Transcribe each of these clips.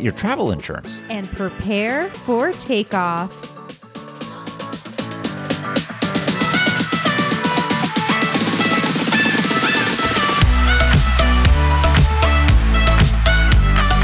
your travel insurance. and prepare for takeoff.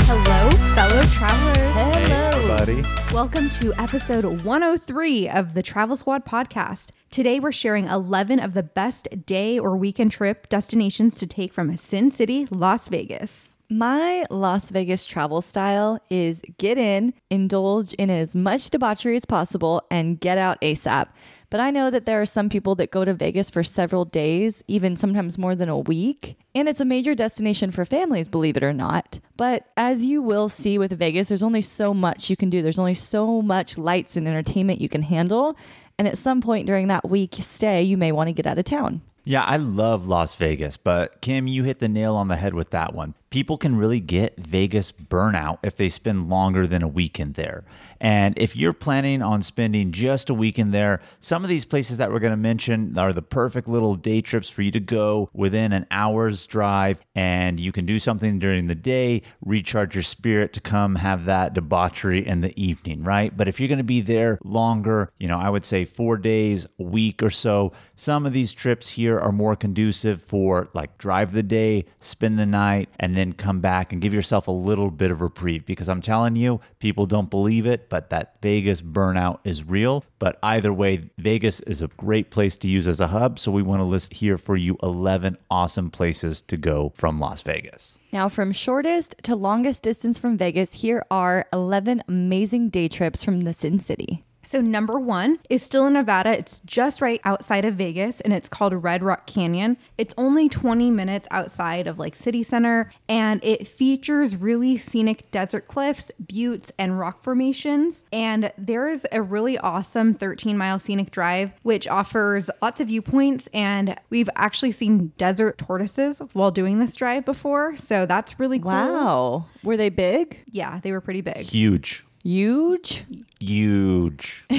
Hello, fellow travelers. Hello, everybody. Welcome to episode 103 of the Travel Squad podcast. Today we're sharing 11 of the best day or weekend trip destinations to take from Sin City, Las Vegas. My Las Vegas travel style is get in, indulge in as much debauchery as possible, and get out ASAP. But I know that there are some people that go to Vegas for several days, even sometimes more than a week. And it's a major destination for families, believe it or not. But as you will see with Vegas, there's only so much you can do. There's only so much lights and entertainment you can handle. And at some point during that week stay, you may want to get out of town. Yeah, I love Las Vegas, but Kim, you hit the nail on the head with that one. People can really get Vegas burnout if they spend longer than a weekend there. And if you're planning on spending just a weekend there, some of these places that we're going to mention are the perfect little day trips for you to go within an hour's drive. And you can do something during the day, recharge your spirit to come have that debauchery in the evening, right? But if you're going to be there longer, you know, I would say four days, a week or so, some of these trips here are more conducive for like drive the day, spend the night, and then come back and give yourself a little bit of reprieve because I'm telling you, people don't believe it, but that Vegas burnout is real. But either way, Vegas is a great place to use as a hub. So we want to list here for you 11 awesome places to go from Las Vegas. Now, from shortest to longest distance from Vegas, here are 11 amazing day trips from the Sin City. So, number one is still in Nevada. It's just right outside of Vegas and it's called Red Rock Canyon. It's only 20 minutes outside of like city center and it features really scenic desert cliffs, buttes, and rock formations. And there's a really awesome 13 mile scenic drive which offers lots of viewpoints. And we've actually seen desert tortoises while doing this drive before. So, that's really cool. Wow. Were they big? Yeah, they were pretty big. Huge. Huge? Huge.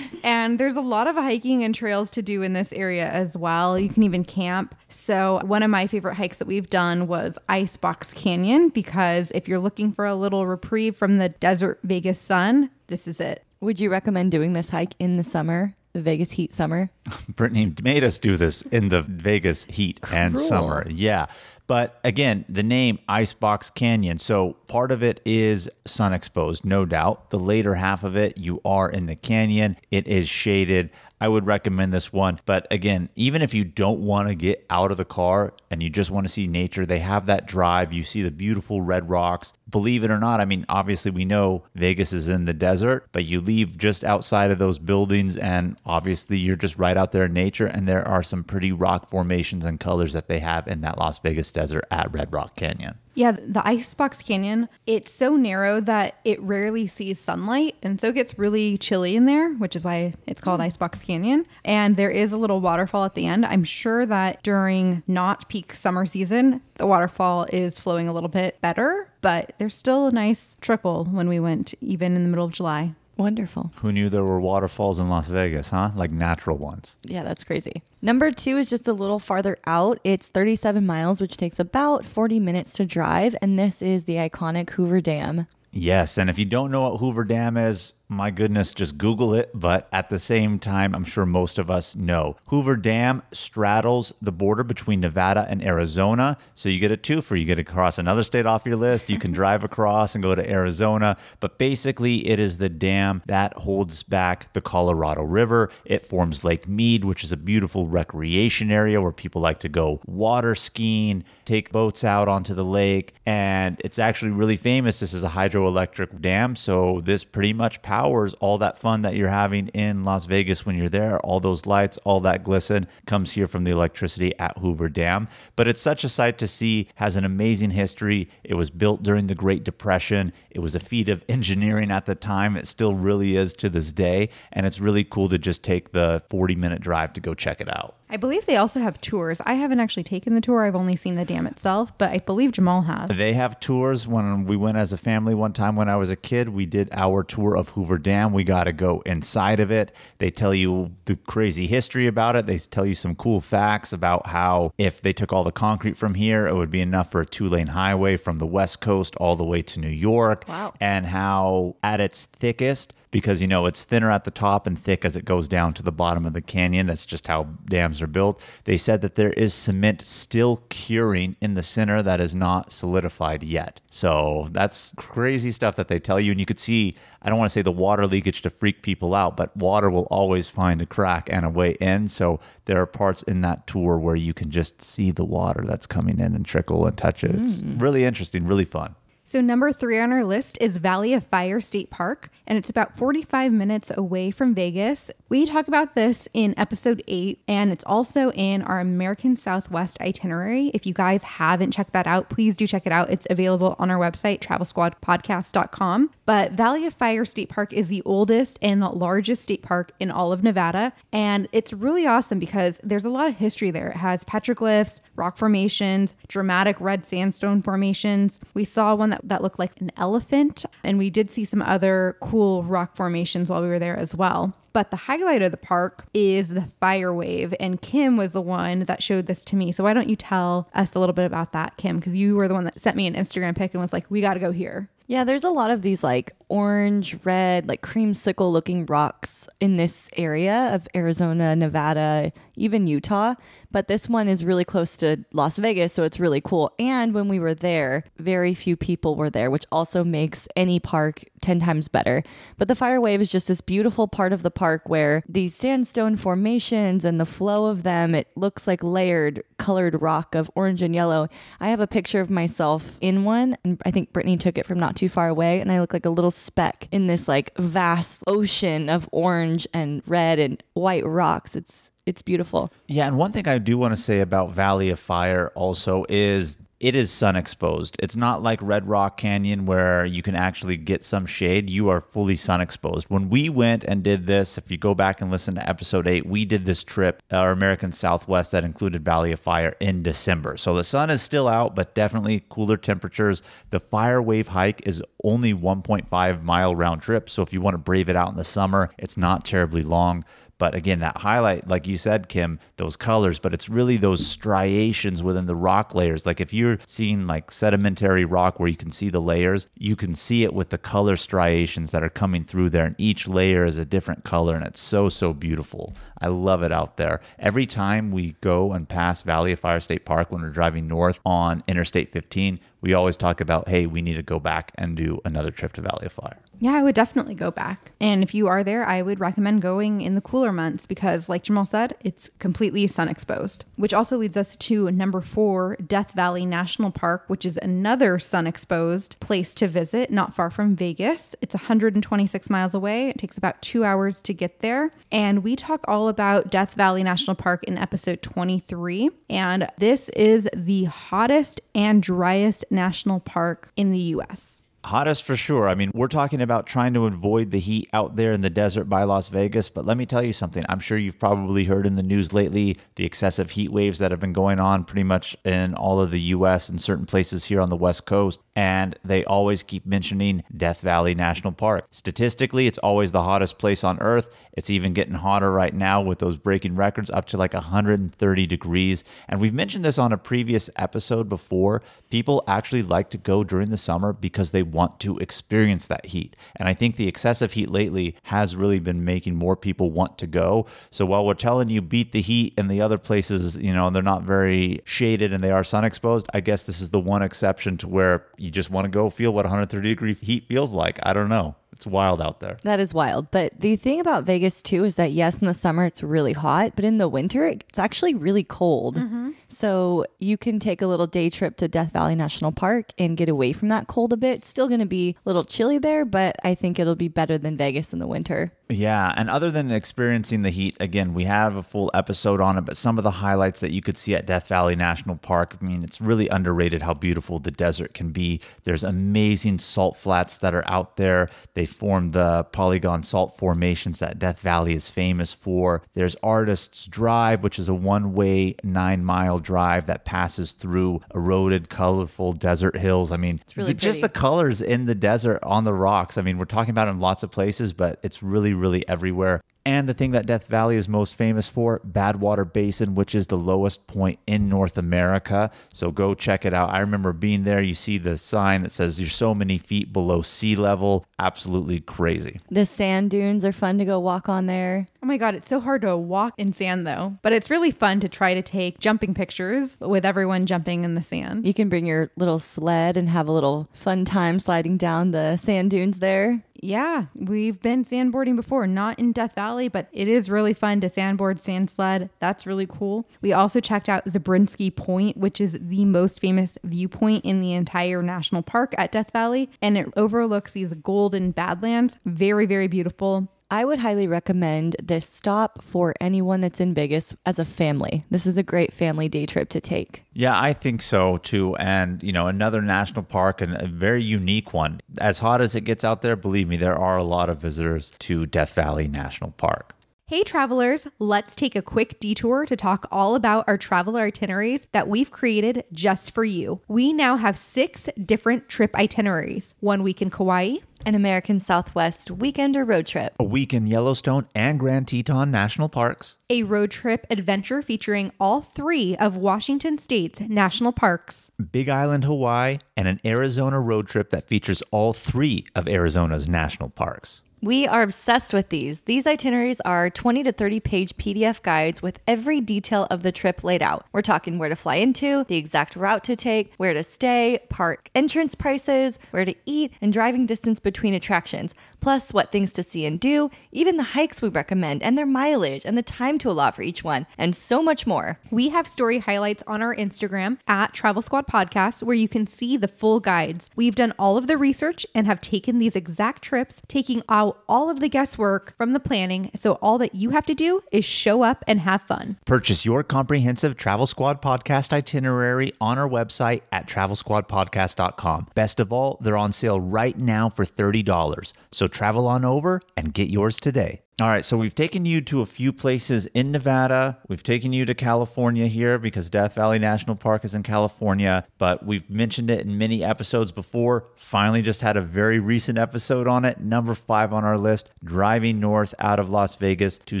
And there's a lot of hiking and trails to do in this area as well. You can even camp. So, one of my favorite hikes that we've done was Icebox Canyon because if you're looking for a little reprieve from the desert Vegas sun, this is it. Would you recommend doing this hike in the summer, the Vegas heat summer? Brittany made us do this in the Vegas heat and summer. Yeah. But again, the name Icebox Canyon. So part of it is sun exposed, no doubt. The later half of it, you are in the canyon. It is shaded. I would recommend this one. But again, even if you don't want to get out of the car and you just want to see nature, they have that drive. You see the beautiful red rocks. Believe it or not, I mean, obviously we know Vegas is in the desert, but you leave just outside of those buildings and obviously you're just right out there in nature. And there are some pretty rock formations and colors that they have in that Las Vegas desert at Red Rock Canyon. Yeah, the Icebox Canyon, it's so narrow that it rarely sees sunlight. And so it gets really chilly in there, which is why it's called Icebox Canyon. And there is a little waterfall at the end. I'm sure that during not peak summer season, the waterfall is flowing a little bit better, but there's still a nice trickle when we went, even in the middle of July. Wonderful. Who knew there were waterfalls in Las Vegas, huh? Like natural ones. Yeah, that's crazy. Number two is just a little farther out. It's 37 miles, which takes about 40 minutes to drive. And this is the iconic Hoover Dam. Yes, and if you don't know what Hoover Dam is, my goodness, just Google it. But at the same time, I'm sure most of us know. Hoover Dam straddles the border between Nevada and Arizona. So you get a twofer. You get to cross another state off your list. You can drive across and go to Arizona. But basically, it is the dam that holds back the Colorado River. It forms Lake Mead, which is a beautiful recreation area where people like to go water skiing, take boats out onto the lake. And it's actually really famous. This is a hydroelectric dam. So this pretty much powers powers all that fun that you're having in Las Vegas when you're there. All those lights, all that glisten comes here from the electricity at Hoover Dam. But it's such a sight to see, has an amazing history. It was built during the Great Depression. It was a feat of engineering at the time. It still really is to this day. And it's really cool to just take the 40 minute drive to go check it out. I believe they also have tours. I haven't actually taken the tour. I've only seen the dam itself, but I believe Jamal has. They have tours. When we went as a family one time when I was a kid, we did our tour of Hoover Dam. We got to go inside of it. They tell you the crazy history about it. They tell you some cool facts about how if they took all the concrete from here, it would be enough for a two lane highway from the West Coast all the way to New York. Wow. And how at its thickest, because you know it's thinner at the top and thick as it goes down to the bottom of the canyon. That's just how dams are built. They said that there is cement still curing in the center that is not solidified yet. So that's crazy stuff that they tell you. And you could see, I don't want to say the water leakage to freak people out, but water will always find a crack and a way in. So there are parts in that tour where you can just see the water that's coming in and trickle and touch it. It's mm. really interesting, really fun. So, number three on our list is Valley of Fire State Park, and it's about 45 minutes away from Vegas. We talk about this in episode eight, and it's also in our American Southwest itinerary. If you guys haven't checked that out, please do check it out. It's available on our website, travelsquadpodcast.com. But Valley of Fire State Park is the oldest and largest state park in all of Nevada, and it's really awesome because there's a lot of history there. It has petroglyphs, rock formations, dramatic red sandstone formations. We saw one that, that looked like an elephant, and we did see some other cool rock formations while we were there as well. But the highlight of the park is the fire wave, and Kim was the one that showed this to me. So why don't you tell us a little bit about that, Kim? Because you were the one that sent me an Instagram pic and was like, "We got to go here." Yeah, there's a lot of these like orange, red, like creamsicle looking rocks in this area of Arizona, Nevada, even Utah. But this one is really close to Las Vegas, so it's really cool. And when we were there, very few people were there, which also makes any park 10 times better. But the fire wave is just this beautiful part of the park where these sandstone formations and the flow of them, it looks like layered colored rock of orange and yellow. I have a picture of myself in one, and I think Brittany took it from not too far away, and I look like a little speck in this like vast ocean of orange and red and white rocks. It's it's beautiful. Yeah, and one thing I do want to say about Valley of Fire also is it is sun exposed. It's not like Red Rock Canyon where you can actually get some shade. You are fully sun exposed. When we went and did this, if you go back and listen to episode eight, we did this trip, uh, our American Southwest, that included Valley of Fire in December. So the sun is still out, but definitely cooler temperatures. The fire wave hike is only 1.5 mile round trip. So if you want to brave it out in the summer, it's not terribly long. But again, that highlight, like you said, Kim, those colors, but it's really those striations within the rock layers. Like if you're seeing like sedimentary rock where you can see the layers, you can see it with the color striations that are coming through there. And each layer is a different color. And it's so, so beautiful. I love it out there. Every time we go and pass Valley of Fire State Park when we're driving north on Interstate 15, we always talk about, hey, we need to go back and do another trip to Valley of Fire. Yeah, I would definitely go back. And if you are there, I would recommend going in the cooler months because, like Jamal said, it's completely sun exposed. Which also leads us to number four, Death Valley National Park, which is another sun exposed place to visit, not far from Vegas. It's 126 miles away. It takes about two hours to get there. And we talk all about Death Valley National Park in episode 23. And this is the hottest and driest national park in the US. Hottest for sure. I mean, we're talking about trying to avoid the heat out there in the desert by Las Vegas, but let me tell you something. I'm sure you've probably heard in the news lately the excessive heat waves that have been going on pretty much in all of the US and certain places here on the West Coast. And they always keep mentioning Death Valley National Park. Statistically, it's always the hottest place on earth. It's even getting hotter right now with those breaking records up to like 130 degrees. And we've mentioned this on a previous episode before. People actually like to go during the summer because they want to experience that heat. And I think the excessive heat lately has really been making more people want to go. So while we're telling you beat the heat in the other places, you know, they're not very shaded and they are sun exposed, I guess this is the one exception to where you just want to go feel what 130 degree heat feels like. I don't know. It's wild out there. That is wild. But the thing about Vegas too is that yes, in the summer it's really hot, but in the winter it's actually really cold. Mm-hmm. So you can take a little day trip to Death Valley National Park and get away from that cold a bit. Still going to be a little chilly there, but I think it'll be better than Vegas in the winter. Yeah, and other than experiencing the heat, again, we have a full episode on it, but some of the highlights that you could see at Death Valley National Park, I mean, it's really underrated how beautiful the desert can be. There's amazing salt flats that are out there. They form the polygon salt formations that Death Valley is famous for. There's Artist's Drive, which is a one way, nine mile drive that passes through eroded, colorful desert hills. I mean, it's really just the colors in the desert on the rocks. I mean, we're talking about it in lots of places, but it's really, really everywhere. And the thing that Death Valley is most famous for, Badwater Basin, which is the lowest point in North America. So go check it out. I remember being there. You see the sign that says you're so many feet below sea level. Absolutely crazy. The sand dunes are fun to go walk on there. Oh my God, it's so hard to walk in sand though. But it's really fun to try to take jumping pictures with everyone jumping in the sand. You can bring your little sled and have a little fun time sliding down the sand dunes there. Yeah, we've been sandboarding before, not in Death Valley, but it is really fun to sandboard, sand sled. That's really cool. We also checked out Zabriskie Point, which is the most famous viewpoint in the entire national park at Death Valley, and it overlooks these golden badlands. Very, very beautiful. I would highly recommend this stop for anyone that's in Vegas as a family. This is a great family day trip to take. Yeah, I think so too. And, you know, another national park and a very unique one. As hot as it gets out there, believe me, there are a lot of visitors to Death Valley National Park. Hey, travelers, let's take a quick detour to talk all about our travel itineraries that we've created just for you. We now have six different trip itineraries one week in Kauai, An American Southwest weekend or road trip. A week in Yellowstone and Grand Teton National Parks. a road trip adventure featuring all three of Washington State's national parks, Big Island, Hawaii, and an Arizona road trip that features all three of Arizona's national parks. We are obsessed with these. These itineraries are 20 to 30 page PDF guides with every detail of the trip laid out. We're talking where to fly into, the exact route to take, where to stay, park entrance prices, where to eat, and driving distance between attractions, plus what things to see and do, even the hikes we recommend and their mileage and the time to allot for each one, and so much more. We have story highlights on our Instagram at Travel Squad Podcast where you can see the full guides. We've done all of the research and have taken these exact trips, taking all of the guesswork from the planning. So all that you have to do is show up and have fun. Purchase your comprehensive Travel Squad podcast itinerary on our website at travelsquadpodcast.com. Best of all, they're on sale right now for $30. So travel on over and get yours today. All right, so we've taken you to a few places in Nevada. We've taken you to California here because Death Valley National Park is in California, but we've mentioned it in many episodes before. Finally, just had a very recent episode on it. Number five on our list driving north out of Las Vegas to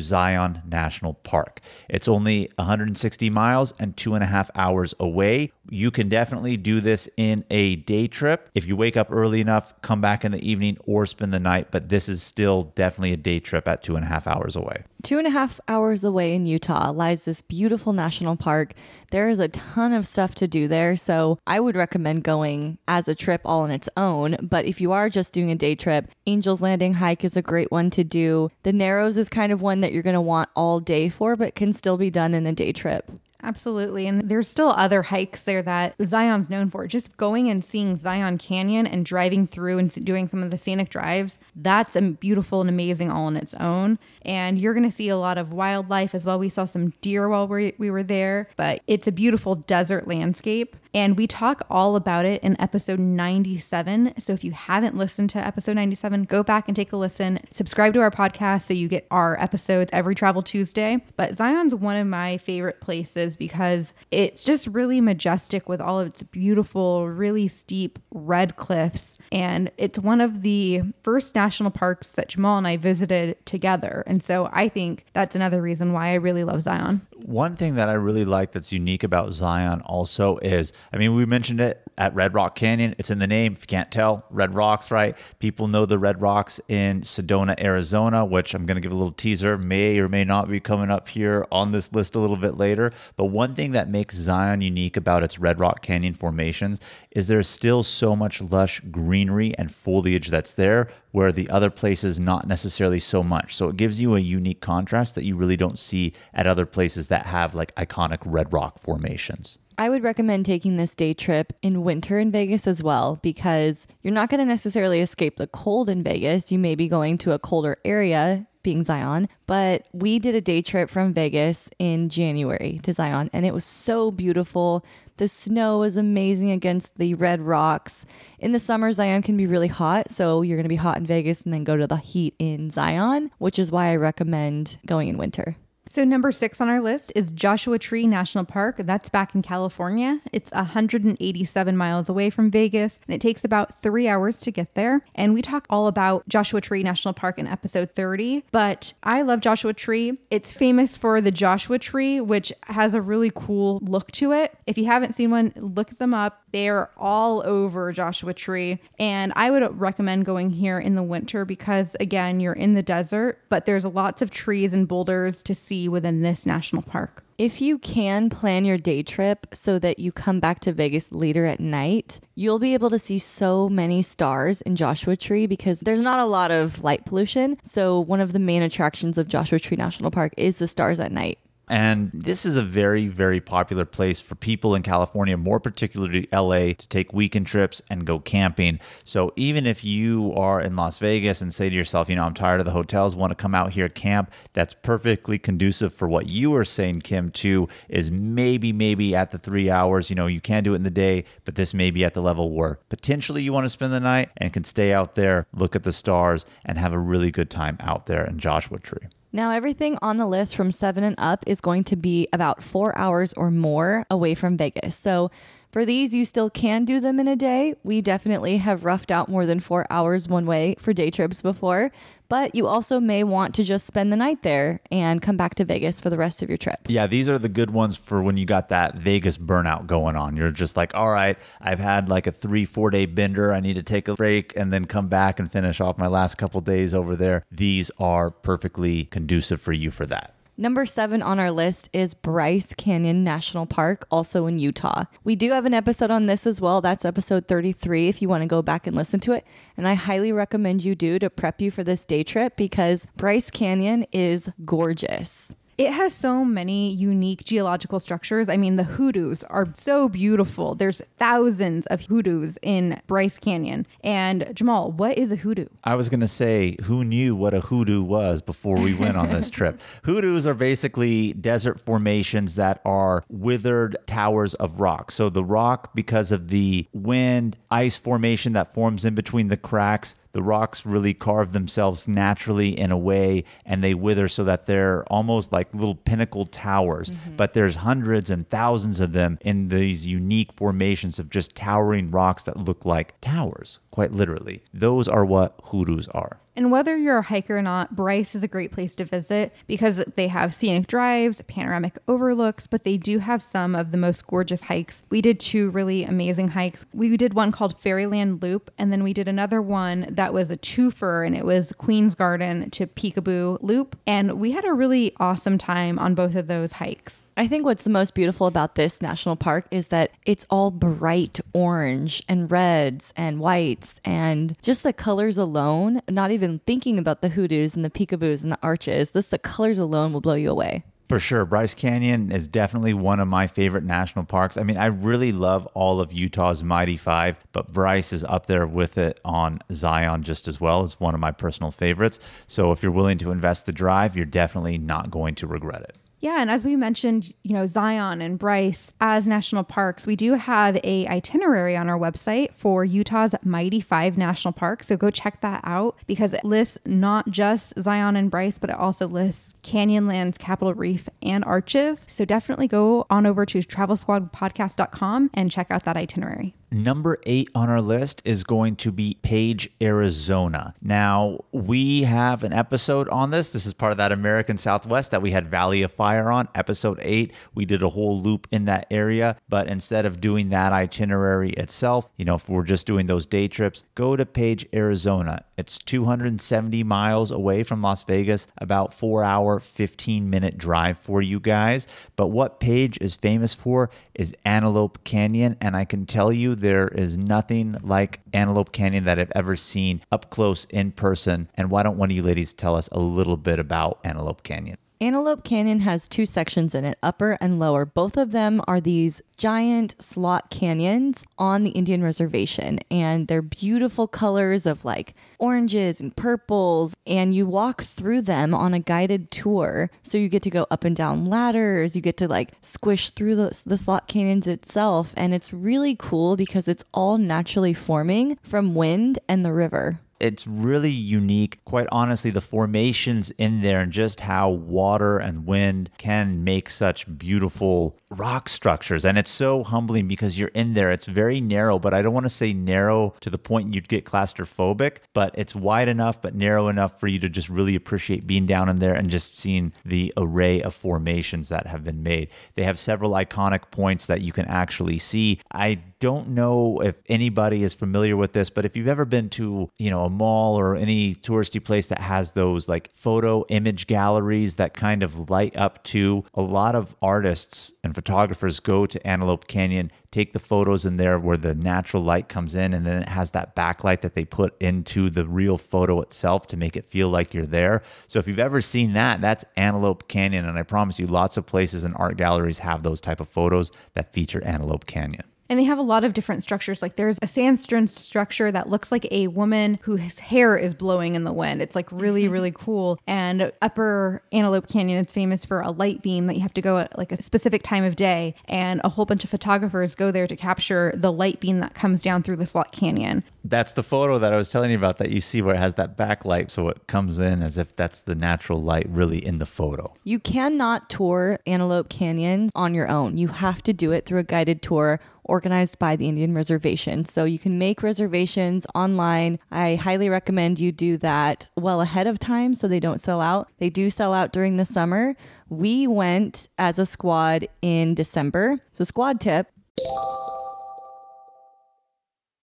Zion National Park. It's only 160 miles and two and a half hours away. You can definitely do this in a day trip. If you wake up early enough, come back in the evening or spend the night, but this is still definitely a day trip at two and a half hours away. Two and a half hours away in Utah lies this beautiful national park. There is a ton of stuff to do there, so I would recommend going as a trip all on its own. But if you are just doing a day trip, Angel's Landing hike is a great one to do. The Narrows is kind of one that you're going to want all day for, but can still be done in a day trip. Absolutely. And there's still other hikes there that Zion's known for. Just going and seeing Zion Canyon and driving through and doing some of the scenic drives, that's a beautiful and amazing all on its own. And you're going to see a lot of wildlife as well. We saw some deer while we, we were there, but it's a beautiful desert landscape. And we talk all about it in episode 97. So if you haven't listened to episode 97, go back and take a listen. Subscribe to our podcast so you get our episodes every Travel Tuesday. But Zion's one of my favorite places because it's just really majestic with all of its beautiful, really steep red cliffs. And it's one of the first national parks that Jamal and I visited together. And so I think that's another reason why I really love Zion. One thing that I really like that's unique about Zion also is, I mean, we mentioned it at Red Rock Canyon. It's in the name. If you can't tell, Red Rocks, right? People know the Red Rocks in Sedona, Arizona, which I'm going to give a little teaser, may or may not be coming up here on this list a little bit later. But one thing that makes Zion unique about its Red Rock Canyon formations is there's still so much lush greenery and foliage that's there where the other places not necessarily so much. So it gives you a unique contrast that you really don't see at other places that have like iconic red rock formations. I would recommend taking this day trip in winter in Vegas as well because you're not going to necessarily escape the cold in Vegas. You may be going to a colder area, being Zion, but we did a day trip from Vegas in January to Zion and it was so beautiful. The snow was amazing against the red rocks. In the summer, Zion can be really hot, so you're going to be hot in Vegas and then go to the heat in Zion, which is why I recommend going in winter. So, number six on our list is Joshua Tree National Park. That's back in California. It's 187 miles away from Vegas, and it takes about three hours to get there. And we talk all about Joshua Tree National Park in episode 30. But I love Joshua Tree. It's famous for the Joshua Tree, which has a really cool look to it. If you haven't seen one, look them up. They're all over Joshua Tree. And I would recommend going here in the winter because, again, you're in the desert, but there's lots of trees and boulders to see within this national park. If you can plan your day trip so that you come back to Vegas later at night, you'll be able to see so many stars in Joshua Tree because there's not a lot of light pollution. So, one of the main attractions of Joshua Tree National Park is the stars at night. And this is a very, very popular place for people in California, more particularly LA, to take weekend trips and go camping. So even if you are in Las Vegas and say to yourself, you know, I'm tired of the hotels, want to come out here camp, that's perfectly conducive for what you were saying, Kim, too, is maybe, maybe at the three hours, you know, you can do it in the day, but this may be at the level where potentially you want to spend the night and can stay out there, look at the stars, and have a really good time out there in Joshua Tree. Now, everything on the list from seven and up is going to be about four hours or more away from Vegas. So, for these, you still can do them in a day. We definitely have roughed out more than four hours one way for day trips before, but you also may want to just spend the night there and come back to Vegas for the rest of your trip. Yeah, these are the good ones for when you got that Vegas burnout going on. You're just like, all right, I've had like a three, four day bender. I need to take a break and then come back and finish off my last couple days over there. These are perfectly conducive for you for that. Number seven on our list is Bryce Canyon National Park, also in Utah. We do have an episode on this as well. That's episode 33 if you want to go back and listen to it. And I highly recommend you do to prep you for this day trip because Bryce Canyon is gorgeous. It has so many unique geological structures. I mean, the hoodoos are so beautiful. There's thousands of hoodoos in Bryce Canyon. And Jamal, what is a hoodoo? I was going to say, who knew what a hoodoo was before we went on this trip? Hoodoos are basically desert formations that are withered towers of rock. So the rock, because of the wind, ice formation that forms in between the cracks, the rocks really carve themselves naturally in a way and they wither so that they're almost like little pinnacle towers. Mm-hmm. But there's hundreds and thousands of them in these unique formations of just towering rocks that look like towers, quite literally. Those are what hoodoos are. And whether you're a hiker or not, Bryce is a great place to visit because they have scenic drives, panoramic overlooks, but they do have some of the most gorgeous hikes. We did two really amazing hikes. We did one called Fairyland Loop, and then we did another one that was a twofer, and it was Queen's Garden to Peekaboo Loop. And we had a really awesome time on both of those hikes. I think what's the most beautiful about this national park is that it's all bright orange and reds and whites, and just the colors alone, not even thinking about the hoodoos and the peekaboos and the arches, this the colors alone will blow you away. For sure. Bryce Canyon is definitely one of my favorite national parks. I mean, I really love all of Utah's Mighty Five, but Bryce is up there with it on Zion just as well. It's one of my personal favorites. So if you're willing to invest the drive, you're definitely not going to regret it. Yeah, and as we mentioned, you know, Zion and Bryce as national parks, we do have a itinerary on our website for Utah's Mighty 5 National Parks. So go check that out because it lists not just Zion and Bryce, but it also lists Canyonlands, Capitol Reef, and Arches. So definitely go on over to travelsquadpodcast.com and check out that itinerary. Number eight on our list is going to be Page, Arizona. Now, we have an episode on this. This is part of that American Southwest that we had Valley of Fire on. Episode eight, we did a whole loop in that area. But instead of doing that itinerary itself, you know, if we're just doing those day trips, go to Page, Arizona. It's 270 miles away from Las Vegas, about four hour, 15 minute drive for you guys. But what Page is famous for is Antelope Canyon. And I can tell you There is nothing like Antelope Canyon that I've ever seen up close in person. And why don't one of you ladies tell us a little bit about Antelope Canyon? Antelope Canyon has two sections in it, upper and lower. Both of them are these giant slot canyons on the Indian reservation, and they're beautiful colors of like oranges and purples. And you walk through them on a guided tour. So you get to go up and down ladders, you get to like squish through the, the slot canyons itself. And it's really cool because it's all naturally forming from wind and the river it's really unique. Quite honestly, the formations in there and just how water and wind can make such beautiful rock structures. And it's so humbling because you're in there. It's very narrow, but I don't want to say narrow to the point you'd get claustrophobic, but it's wide enough, but narrow enough for you to just really appreciate being down in there and just seeing the array of formations that have been made. They have several iconic points that you can actually see. I don't know if anybody is familiar with this, but if you've ever been to, you know, a mall or any touristy place that has those like photo image galleries that kind of light up to a lot of artists and photographers go to Antelope Canyon, take the photos in there where the natural light comes in and then it has that backlight that they put into the real photo itself to make it feel like you're there. So if you've ever seen that, that's Antelope Canyon and I promise you lots of places and art galleries have those type of photos that feature Antelope Canyon. And they have a lot of different structures. Like there's a sandstone structure that looks like a woman whose hair is blowing in the wind. It's like really, mm-hmm. really cool. And Upper Antelope Canyon is famous for a light beam that you have to go at like a specific time of day. And a whole bunch of photographers go there to capture the light beam that comes down through the slot canyon. That's the photo that I was telling you about that you see where it has that backlight. So it comes in as if that's the natural light really in the photo. You cannot tour Antelope Canyon on your own. You have to do it through a guided tour organized by the Indian Reservation. So you can make reservations online. I highly recommend you do that well ahead of time so they don't sell out. They do sell out during the summer. We went as a squad in December. So, squad tip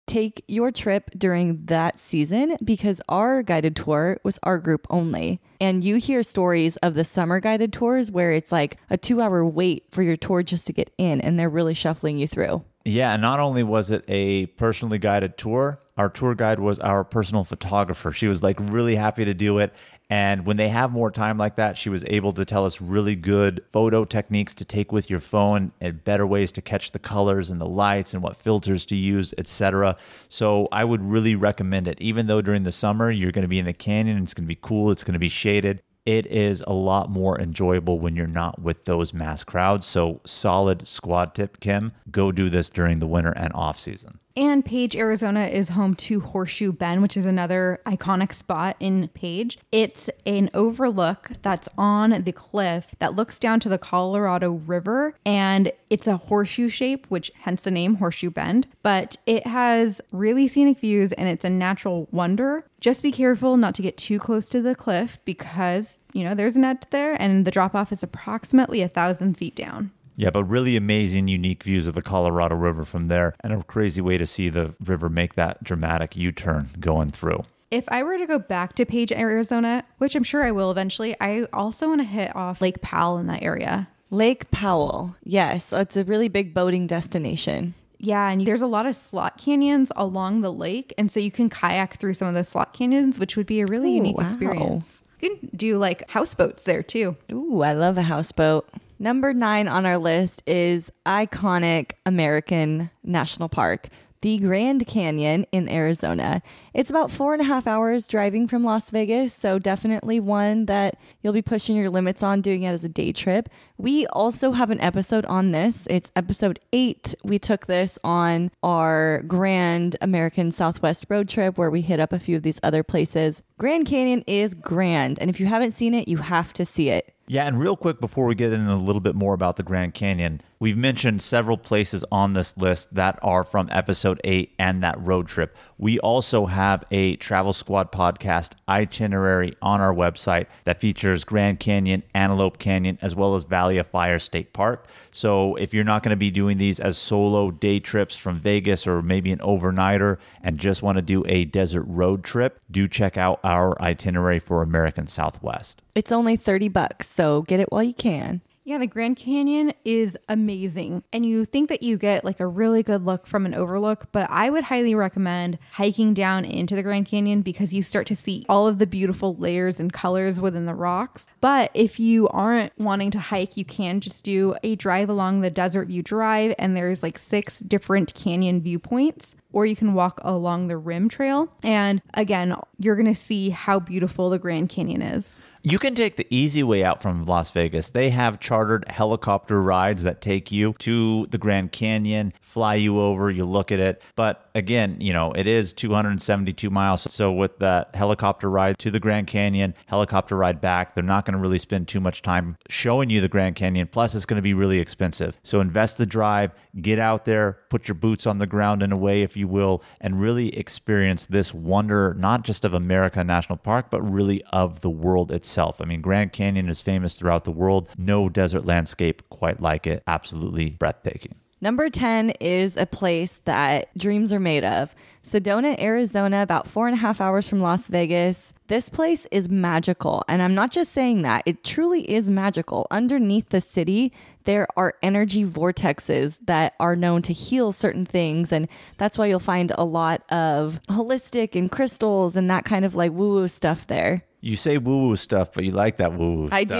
take your trip during that season because our guided tour was our group only. And you hear stories of the summer guided tours where it's like a two hour wait for your tour just to get in and they're really shuffling you through. Yeah, and not only was it a personally guided tour, our tour guide was our personal photographer. She was like really happy to do it. And when they have more time like that, she was able to tell us really good photo techniques to take with your phone and better ways to catch the colors and the lights and what filters to use, etc. So I would really recommend it. Even though during the summer you're going to be in the canyon, it's going to be cool, it's going to be shaded it is a lot more enjoyable when you're not with those mass crowds. So, solid squad tip, Kim. Go do this during the winter and off season. And Page, Arizona is home to Horseshoe Bend, which is another iconic spot in Page. It's an overlook that's on the cliff that looks down to the Colorado River, and it's a horseshoe shape, which hence the name Horseshoe Bend. But it has really scenic views and it's a natural wonder. Just be careful not to get too close to the cliff because, you know, there's a net there and the drop off is approximately a thousand feet down. Yeah, but really amazing, unique views of the Colorado River from there, and a crazy way to see the river make that dramatic U turn going through. If I were to go back to Page, Arizona, which I'm sure I will eventually, I also want to hit off Lake Powell in that area. Lake Powell, yes, it's a really big boating destination. Yeah, and there's a lot of slot canyons along the lake, and so you can kayak through some of the slot canyons, which would be a really Ooh, unique wow. experience. You can do like houseboats there too. Ooh, I love a houseboat. Number nine on our list is iconic American National Park, the Grand Canyon in Arizona. It's about four and a half hours driving from Las Vegas, so definitely one that you'll be pushing your limits on doing it as a day trip. We also have an episode on this. It's episode eight. We took this on our Grand American Southwest road trip where we hit up a few of these other places. Grand Canyon is grand, and if you haven't seen it, you have to see it. Yeah, and real quick before we get in a little bit more about the Grand Canyon, we've mentioned several places on this list that are from episode 8 and that road trip. We also have a Travel Squad podcast itinerary on our website that features Grand Canyon, Antelope Canyon, as well as Valley of Fire State Park. So if you're not going to be doing these as solo day trips from Vegas or maybe an overnighter and just want to do a desert road trip, do check out our itinerary for American Southwest. It's only 30 bucks, so get it while you can. Yeah, the Grand Canyon is amazing. And you think that you get like a really good look from an overlook, but I would highly recommend hiking down into the Grand Canyon because you start to see all of the beautiful layers and colors within the rocks. But if you aren't wanting to hike, you can just do a drive along the Desert View Drive, and there's like six different canyon viewpoints or you can walk along the rim trail. And again, you're going to see how beautiful the Grand Canyon is. You can take the easy way out from Las Vegas. They have chartered helicopter rides that take you to the Grand Canyon, fly you over, you look at it. But again, you know, it is 272 miles. So with that helicopter ride to the Grand Canyon, helicopter ride back, they're not going to really spend too much time showing you the Grand Canyon. Plus, it's going to be really expensive. So invest the drive, get out there, put your boots on the ground in a way, if you will, and really experience this wonder, not just of America National Park, but really of the world itself itself. I mean, Grand Canyon is famous throughout the world. No desert landscape quite like it. Absolutely breathtaking. Number 10 is a place that dreams are made of. Sedona, Arizona, about four and a half hours from Las Vegas. This place is magical. And I'm not just saying that, it truly is magical. Underneath the city, there are energy vortexes that are known to heal certain things. And that's why you'll find a lot of holistic and crystals and that kind of like woo woo stuff there. You say woo woo stuff, but you like that woo woo. Stuff. I do.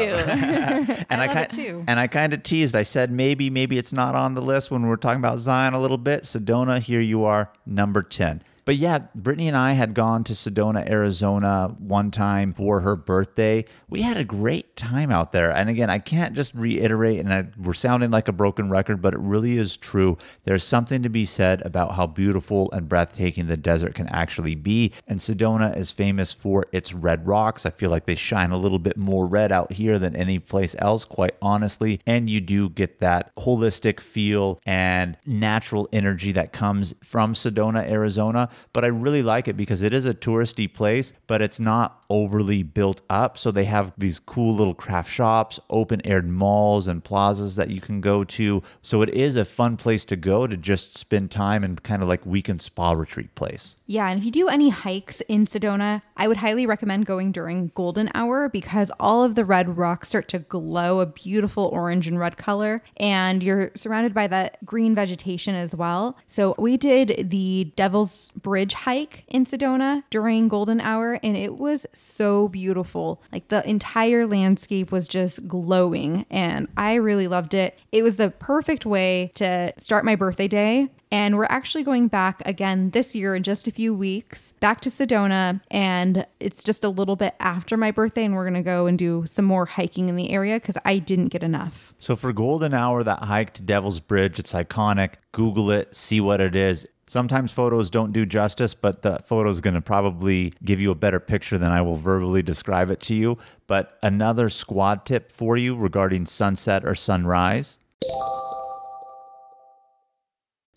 and I love ki- it too. And I kind of teased. I said maybe, maybe it's not on the list when we're talking about Zion a little bit. Sedona, here you are, number ten. But yeah, Brittany and I had gone to Sedona, Arizona one time for her birthday. We had a great time out there. And again, I can't just reiterate, and I, we're sounding like a broken record, but it really is true. There's something to be said about how beautiful and breathtaking the desert can actually be. And Sedona is famous for its red rocks. I feel like they shine a little bit more red out here than any place else, quite honestly. And you do get that holistic feel and natural energy that comes from Sedona, Arizona but I really like it because it is a touristy place, but it's not overly built up. So they have these cool little craft shops, open aired malls and plazas that you can go to. So it is a fun place to go to just spend time and kind of like weekend spa retreat place. Yeah, and if you do any hikes in Sedona, I would highly recommend going during golden hour because all of the red rocks start to glow a beautiful orange and red color, and you're surrounded by that green vegetation as well. So we did the Devil's Bridge hike in Sedona during golden hour, and it was so beautiful. Like the entire landscape was just glowing, and I really loved it. It was the perfect way to start my birthday day and we're actually going back again this year in just a few weeks, back to Sedona. And it's just a little bit after my birthday. And we're going to go and do some more hiking in the area because I didn't get enough. So for Golden Hour, that hike to Devil's Bridge, it's iconic. Google it, see what it is. Sometimes photos don't do justice, but the photo is going to probably give you a better picture than I will verbally describe it to you. But another squad tip for you regarding sunset or sunrise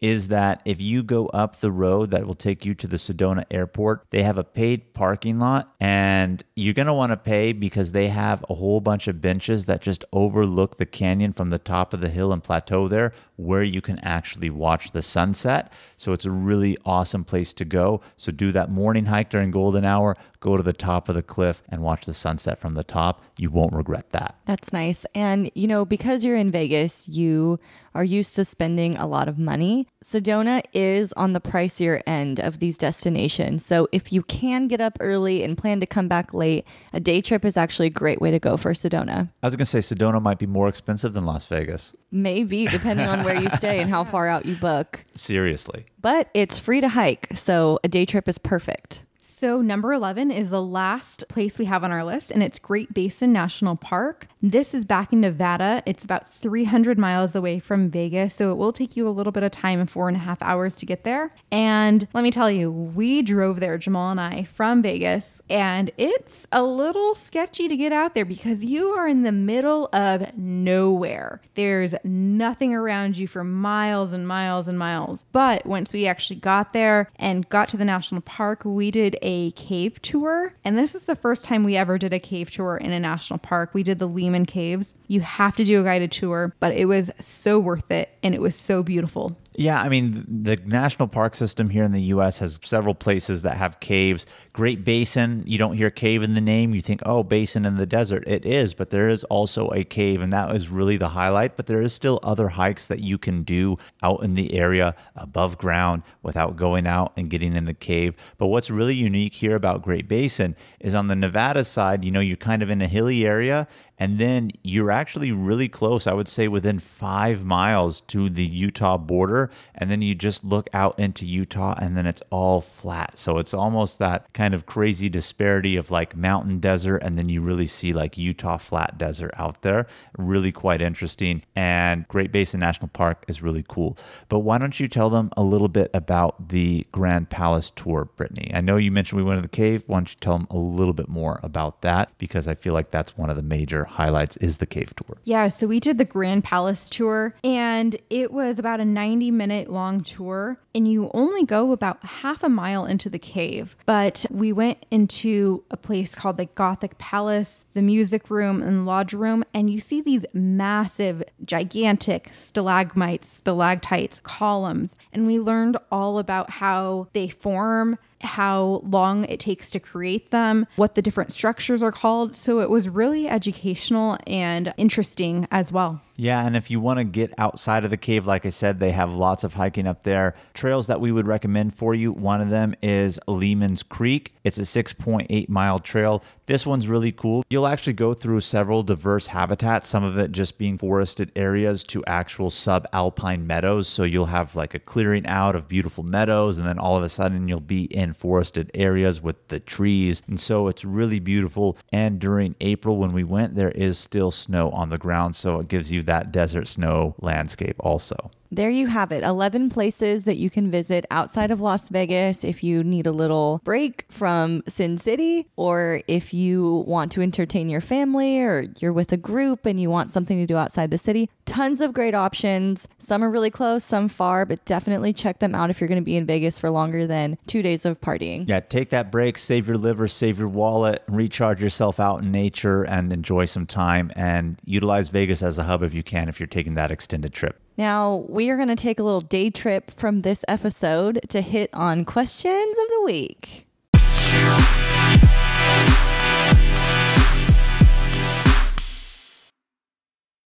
is that if you go up the road that will take you to the Sedona airport, they have a paid parking lot and you're going to want to pay because they have a whole bunch of benches that just overlook the canyon from the top of the hill and plateau there where you can actually watch the sunset. So it's a really awesome place to go. So do that morning hike during golden hour, go to the top of the cliff and watch the sunset from the top. You won't regret that. That's nice. And, you know, because you're in Vegas, you are used to spending a lot of money. Sedona is on the pricier end of these destinations. So if you can get up early and plan to come back late, a day trip is actually a great way to go for Sedona. I was going to say Sedona might be more expensive than Las Vegas. Maybe, depending on where you stay and how far out you book. Seriously. But it's free to hike, so a day trip is perfect. So, number 11 is the last place we have on our list, and it's Great Basin National Park. This is back in Nevada. It's about 300 miles away from Vegas, so it will take you a little bit of time four and a half hours to get there. And let me tell you, we drove there, Jamal and I, from Vegas, and it's a little sketchy to get out there because you are in the middle of nowhere. There's nothing around you for miles and miles and miles. But once we actually got there and got to the national park, we did a a cave tour. And this is the first time we ever did a cave tour in a national park. We did the Lehman Caves. You have to do a guided tour, but it was so worth it and it was so beautiful. Yeah, I mean, the national park system here in the U.S. has several places that have caves. Great Basin, you don't hear cave in the name, you think, oh, basin in the desert. It is, but there is also a cave, and that is really the highlight. But there is still other hikes that you can do out in the area above ground without going out and getting in the cave. But what's really unique here about Great Basin is on the Nevada side, you know, you're kind of in a hilly area and then you're actually really close, I would say within five miles to the Utah border. And then you just look out into Utah and then it's all flat. So it's almost that kind of crazy disparity of like mountain desert. And then you really see like Utah flat desert out there. Really quite interesting. And Great Basin National Park is really cool. But why don't you tell them a little bit about the Grand Palace tour, Brittany? I know you mentioned we went to the cave. Why don't you tell them a little bit more about that? Because I feel like that's one of the major highlights is the cave tour. Yeah, so we did the Grand Palace tour and it was about a 90 minute long tour and you only go about half a mile into the cave. But we went into a place called the Gothic Palace, the music room and lodge room and you see these massive gigantic stalagmites, stalactites, columns and we learned all about how they form how long it takes to create them, what the different structures are called. So it was really educational and interesting as well. Yeah, and if you want to get outside of the cave, like I said, they have lots of hiking up there. Trails that we would recommend for you, one of them is Lehman's Creek. It's a 6.8 mile trail. This one's really cool. You'll actually go through several diverse habitats, some of it just being forested areas to actual subalpine meadows. So you'll have like a clearing out of beautiful meadows, and then all of a sudden you'll be in forested areas with the trees. And so it's really beautiful. And during April, when we went, there is still snow on the ground. So it gives you that desert snow landscape also. There you have it 11 places that you can visit outside of Las Vegas if you need a little break from Sin City, or if you want to entertain your family, or you're with a group and you want something to do outside the city. Tons of great options. Some are really close, some far, but definitely check them out if you're going to be in Vegas for longer than two days of partying. Yeah, take that break, save your liver, save your wallet, recharge yourself out in nature, and enjoy some time and utilize Vegas as a hub if you can if you're taking that extended trip. Now, we are going to take a little day trip from this episode to hit on questions of the week.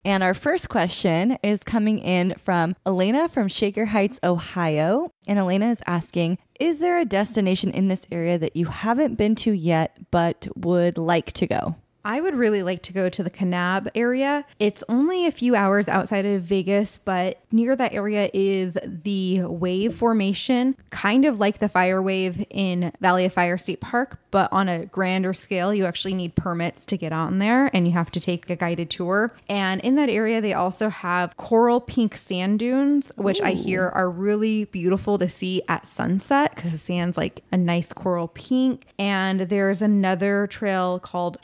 And our first question is coming in from Elena from Shaker Heights, Ohio. And Elena is asking Is there a destination in this area that you haven't been to yet but would like to go? I would really like to go to the Kanab area. It's only a few hours outside of Vegas, but near that area is the wave formation, kind of like the fire wave in Valley of Fire State Park, but on a grander scale. You actually need permits to get on there and you have to take a guided tour. And in that area, they also have coral pink sand dunes, which Ooh. I hear are really beautiful to see at sunset because the sand's like a nice coral pink. And there's another trail called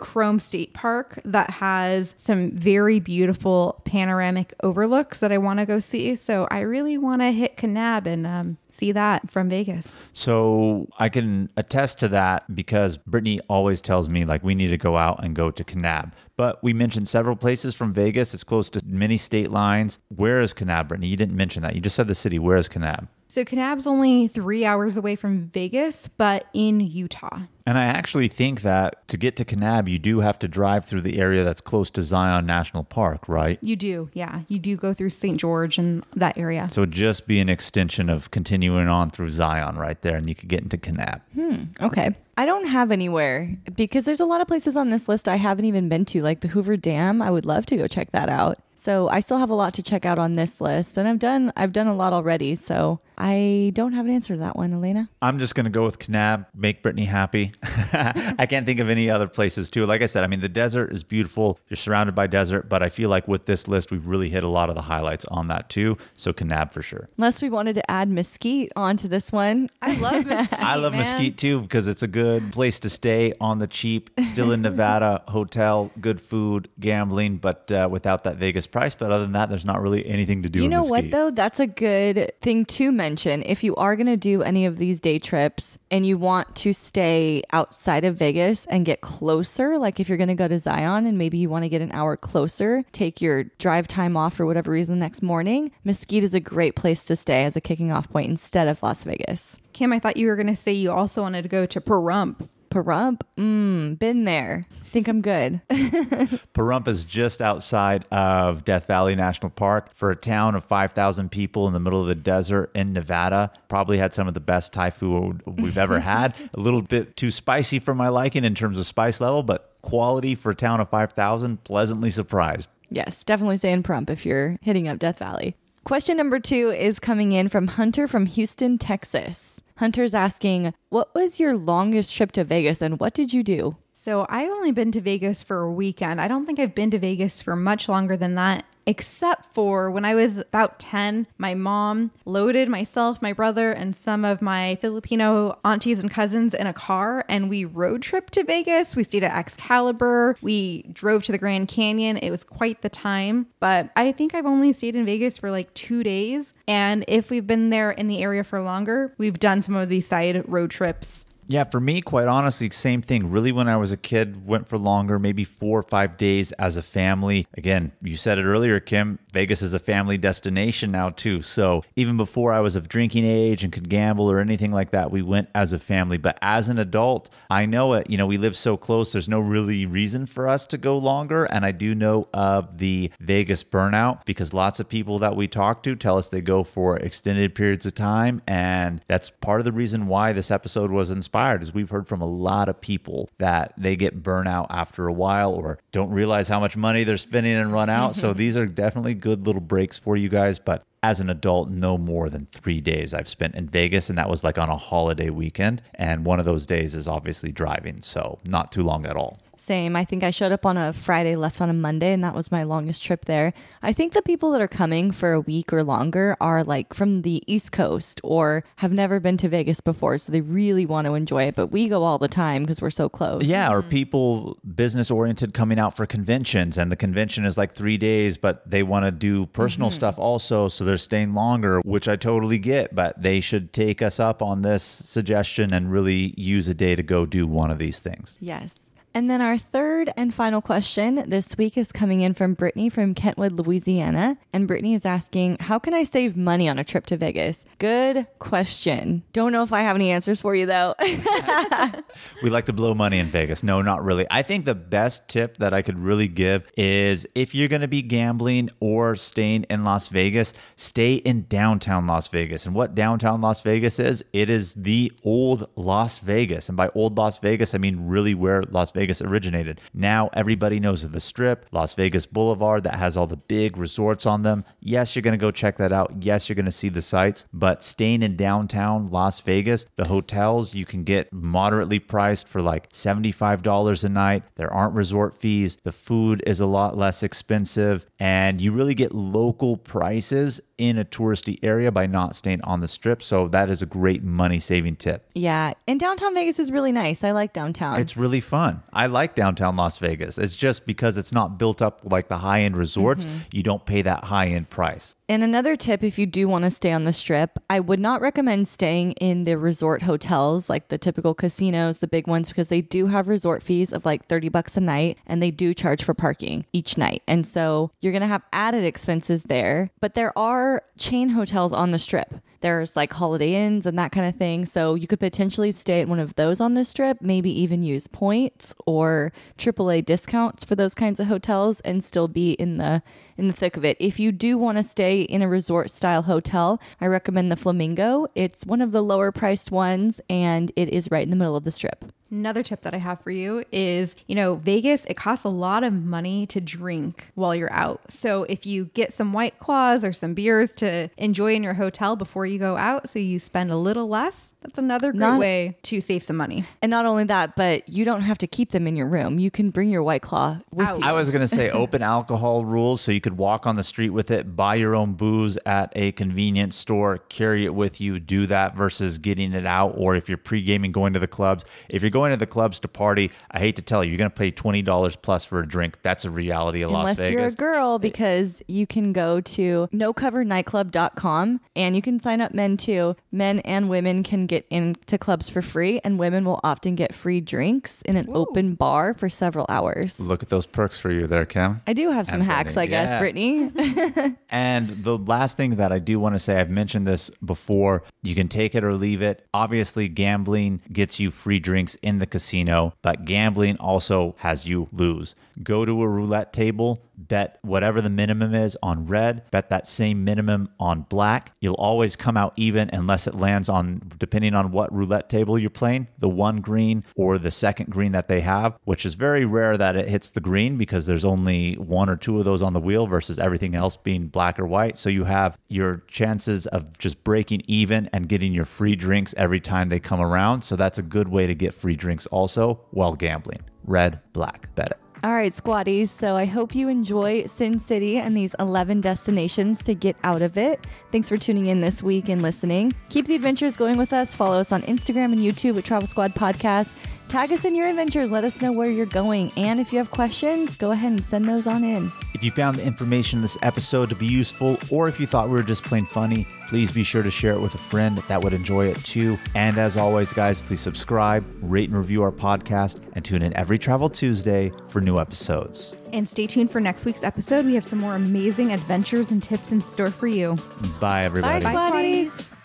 Kodachrome State Park that has some very beautiful panoramic overlooks that I want to go see. So I really want to hit Kanab and um, see that from Vegas. So I can attest to that because Brittany always tells me like we need to go out and go to Kanab. But we mentioned several places from Vegas. It's close to many state lines. Where is Kanab, Brittany? You didn't mention that. You just said the city. Where is Kanab? So Kanab's only three hours away from Vegas, but in Utah. And I actually think that to get to Kanab, you do have to drive through the area that's close to Zion National Park, right? You do, yeah. You do go through St. George and that area. So just be an extension of continuing on through Zion right there, and you could get into Kanab. Hmm, okay. I don't have anywhere because there's a lot of places on this list I haven't even been to, like the Hoover Dam. I would love to go check that out. So I still have a lot to check out on this list, and I've done I've done a lot already. So I don't have an answer to that one, Elena. I'm just gonna go with Kanab, make Brittany happy. I can't think of any other places too. Like I said, I mean the desert is beautiful. You're surrounded by desert, but I feel like with this list we've really hit a lot of the highlights on that too. So Kanab for sure. Unless we wanted to add Mesquite onto this one. I love Mesquite. I love man. Mesquite too because it's a good place to stay on the cheap. Still in Nevada, hotel, good food, gambling, but uh, without that Vegas price. But other than that, there's not really anything to do. You know Mesquite. what though? That's a good thing to mention. If you are going to do any of these day trips and you want to stay stay outside of Vegas and get closer, like if you're going to go to Zion and maybe you want to get an hour closer, take your drive time off for whatever reason the next morning, Mesquite is a great place to stay as a kicking off point instead of Las Vegas. Kim, I thought you were going to say you also wanted to go to Pahrump. Pahrump, mmm, been there. Think I'm good. Pahrump is just outside of Death Valley National Park for a town of 5,000 people in the middle of the desert in Nevada. Probably had some of the best Thai food we've ever had. a little bit too spicy for my liking in terms of spice level, but quality for a town of 5,000, pleasantly surprised. Yes, definitely stay in Pahrump if you're hitting up Death Valley. Question number two is coming in from Hunter from Houston, Texas. Hunter's asking, What was your longest trip to Vegas and what did you do? So I've only been to Vegas for a weekend. I don't think I've been to Vegas for much longer than that, except for when I was about 10, my mom loaded myself, my brother, and some of my Filipino aunties and cousins in a car and we road trip to Vegas. We stayed at Excalibur. We drove to the Grand Canyon. It was quite the time, but I think I've only stayed in Vegas for like two days. And if we've been there in the area for longer, we've done some of these side road trips yeah, for me, quite honestly, same thing. Really, when I was a kid, went for longer, maybe four or five days as a family. Again, you said it earlier, Kim. Vegas is a family destination now, too. So even before I was of drinking age and could gamble or anything like that, we went as a family. But as an adult, I know it. You know, we live so close, there's no really reason for us to go longer. And I do know of the Vegas burnout because lots of people that we talk to tell us they go for extended periods of time. And that's part of the reason why this episode was inspired is we've heard from a lot of people that they get burnout after a while or don't realize how much money they're spending and run out. so these are definitely good little breaks for you guys. But as an adult, no more than three days I've spent in Vegas, and that was like on a holiday weekend. And one of those days is obviously driving, so not too long at all. Same. I think I showed up on a Friday, left on a Monday, and that was my longest trip there. I think the people that are coming for a week or longer are like from the East Coast or have never been to Vegas before, so they really want to enjoy it. But we go all the time because we're so close. Yeah, or people business oriented coming out for conventions, and the convention is like three days, but they want to do personal mm-hmm. stuff also, so they're staying longer, which I totally get. But they should take us up on this suggestion and really use a day to go do one of these things. Yes. And then our third and final question this week is coming in from Brittany from Kentwood, Louisiana. And Brittany is asking, How can I save money on a trip to Vegas? Good question. Don't know if I have any answers for you, though. we like to blow money in Vegas. No, not really. I think the best tip that I could really give is if you're going to be gambling or staying in Las Vegas, stay in downtown Las Vegas. And what downtown Las Vegas is, it is the old Las Vegas. And by old Las Vegas, I mean really where Las Vegas Vegas originated. Now everybody knows of the strip, Las Vegas Boulevard, that has all the big resorts on them. Yes, you're going to go check that out. Yes, you're going to see the sights, but staying in downtown Las Vegas, the hotels you can get moderately priced for like $75 a night. There aren't resort fees. The food is a lot less expensive, and you really get local prices in a touristy area by not staying on the strip. So that is a great money saving tip. Yeah. And downtown Vegas is really nice. I like downtown. It's really fun. I like downtown Las Vegas. It's just because it's not built up like the high end resorts, mm-hmm. you don't pay that high end price. And another tip if you do want to stay on the strip, I would not recommend staying in the resort hotels like the typical casinos, the big ones, because they do have resort fees of like 30 bucks a night and they do charge for parking each night. And so you're going to have added expenses there. But there are chain hotels on the strip. There's like Holiday Inns and that kind of thing. So you could potentially stay at one of those on the strip, maybe even use points or AAA discounts for those kinds of hotels and still be in the in the thick of it. If you do want to stay in a resort style hotel, I recommend the Flamingo. It's one of the lower priced ones and it is right in the middle of the strip. Another tip that I have for you is, you know, Vegas, it costs a lot of money to drink while you're out. So if you get some white claws or some beers to enjoy in your hotel before you go out, so you spend a little less, that's another great not, way to save some money. And not only that, but you don't have to keep them in your room. You can bring your white claw with out. you. I was going to say open alcohol rules so you could walk on the street with it, buy your own booze at a convenience store, carry it with you, do that versus getting it out or if you're pre-gaming going to the clubs. If you're going going to the clubs to party, I hate to tell you, you're going to pay $20 plus for a drink. That's a reality of Las Vegas. Unless you're a girl, because you can go to nocovernightclub.com and you can sign up men too. Men and women can get into clubs for free, and women will often get free drinks in an open bar for several hours. Look at those perks for you there, Cam. I do have some And hacks, I guess, yeah. Brittany. And the last thing that I do want to say, I've mentioned this before. You can take it or leave it. Obviously, gambling gets you free drinks in the casino, but gambling also has you lose. Go to a roulette table, bet whatever the minimum is on red, bet that same minimum on black. You'll always come out even unless it lands on, depending on what roulette table you're playing, the one green or the second green that they have, which is very rare that it hits the green because there's only one or two of those on the wheel versus everything else being black or white. So you have your chances of just breaking even and getting your free drinks every time they come around. So that's a good way to get free drinks also while gambling. Red, black, bet it. All right, squaddies. So I hope you enjoy Sin City and these 11 destinations to get out of it. Thanks for tuning in this week and listening. Keep the adventures going with us. Follow us on Instagram and YouTube at Travel Squad Podcast. Tag us in your adventures. Let us know where you're going. And if you have questions, go ahead and send those on in. If you found the information in this episode to be useful, or if you thought we were just plain funny, please be sure to share it with a friend that would enjoy it too. And as always, guys, please subscribe, rate, and review our podcast, and tune in every Travel Tuesday for new episodes. And stay tuned for next week's episode. We have some more amazing adventures and tips in store for you. Bye, everybody. Bye, Bye, squaddies. squaddies.